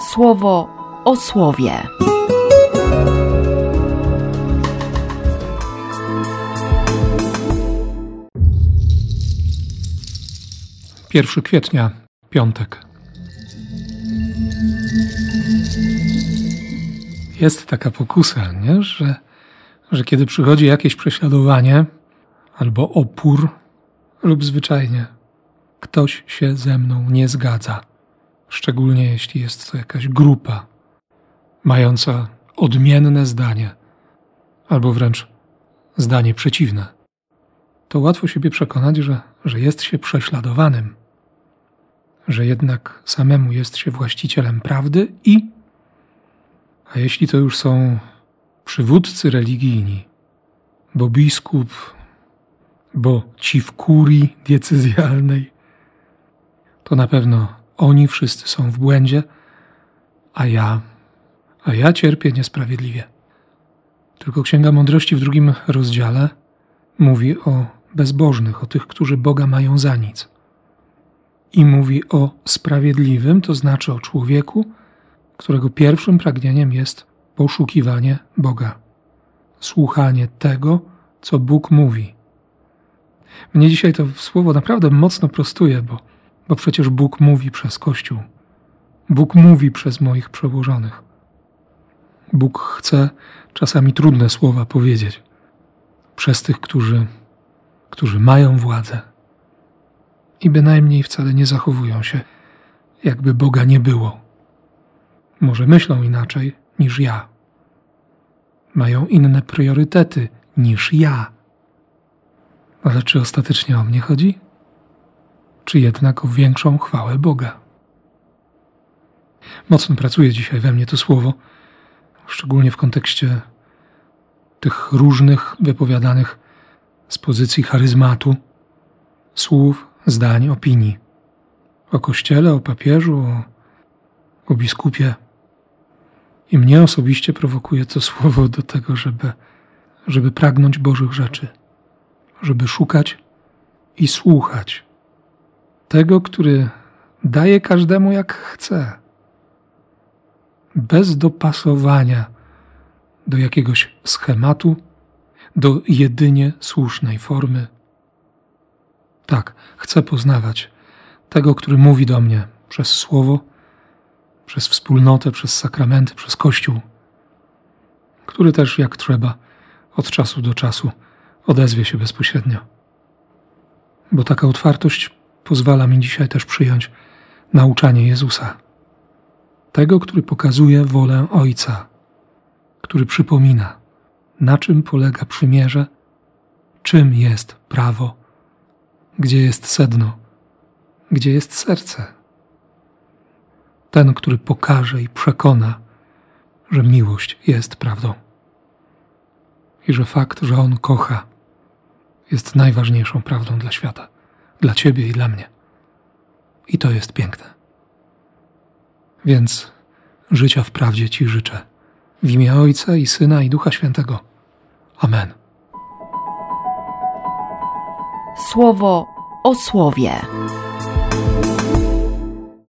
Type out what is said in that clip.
słowo o słowie. Pierwszy kwietnia, piątek. Jest taka pokusa, nie? Że, że kiedy przychodzi jakieś prześladowanie albo opór, lub zwyczajnie ktoś się ze mną nie zgadza, szczególnie jeśli jest to jakaś grupa mająca odmienne zdanie, albo wręcz zdanie przeciwne, to łatwo siebie przekonać, że, że jest się prześladowanym, że jednak samemu jest się właścicielem prawdy i, a jeśli to już są przywódcy religijni, bo biskup, bo ci w kurii diecezjalnej, to na pewno oni wszyscy są w błędzie, a ja, a ja cierpię niesprawiedliwie. Tylko Księga Mądrości w drugim rozdziale mówi o bezbożnych, o tych, którzy Boga mają za nic. I mówi o sprawiedliwym, to znaczy o człowieku, którego pierwszym pragnieniem jest poszukiwanie Boga, słuchanie tego, co Bóg mówi. Mnie dzisiaj to słowo naprawdę mocno prostuje, bo bo przecież Bóg mówi przez Kościół. Bóg mówi przez moich przełożonych. Bóg chce czasami trudne słowa powiedzieć przez tych, którzy, którzy mają władzę i bynajmniej wcale nie zachowują się, jakby Boga nie było. Może myślą inaczej niż ja. Mają inne priorytety niż ja. Ale czy ostatecznie o mnie chodzi? Czy jednak o większą chwałę Boga. Mocno pracuje dzisiaj we mnie to słowo, szczególnie w kontekście tych różnych wypowiadanych z pozycji charyzmatu słów, zdań, opinii o Kościele, o papieżu, o, o biskupie. I mnie osobiście prowokuje to słowo do tego, żeby, żeby pragnąć Bożych rzeczy, żeby szukać i słuchać tego, który daje każdemu jak chce, bez dopasowania do jakiegoś schematu, do jedynie słusznej formy. Tak, chcę poznawać tego, który mówi do mnie przez słowo, przez wspólnotę, przez sakramenty, przez Kościół, który też jak trzeba od czasu do czasu odezwie się bezpośrednio. Bo taka otwartość pozwala mi dzisiaj też przyjąć nauczanie Jezusa. Tego, który pokazuje wolę Ojca, który przypomina, na czym polega przymierze, czym jest prawo, gdzie jest sedno, gdzie jest serce. Ten, który pokaże i przekona, że miłość jest prawdą i że fakt, że On kocha, jest najważniejszą prawdą dla świata dla Ciebie i dla mnie. I to jest piękne. Więc życia w prawdzie Ci życzę. W imię Ojca i Syna i Ducha Świętego. Amen. Słowo o słowie.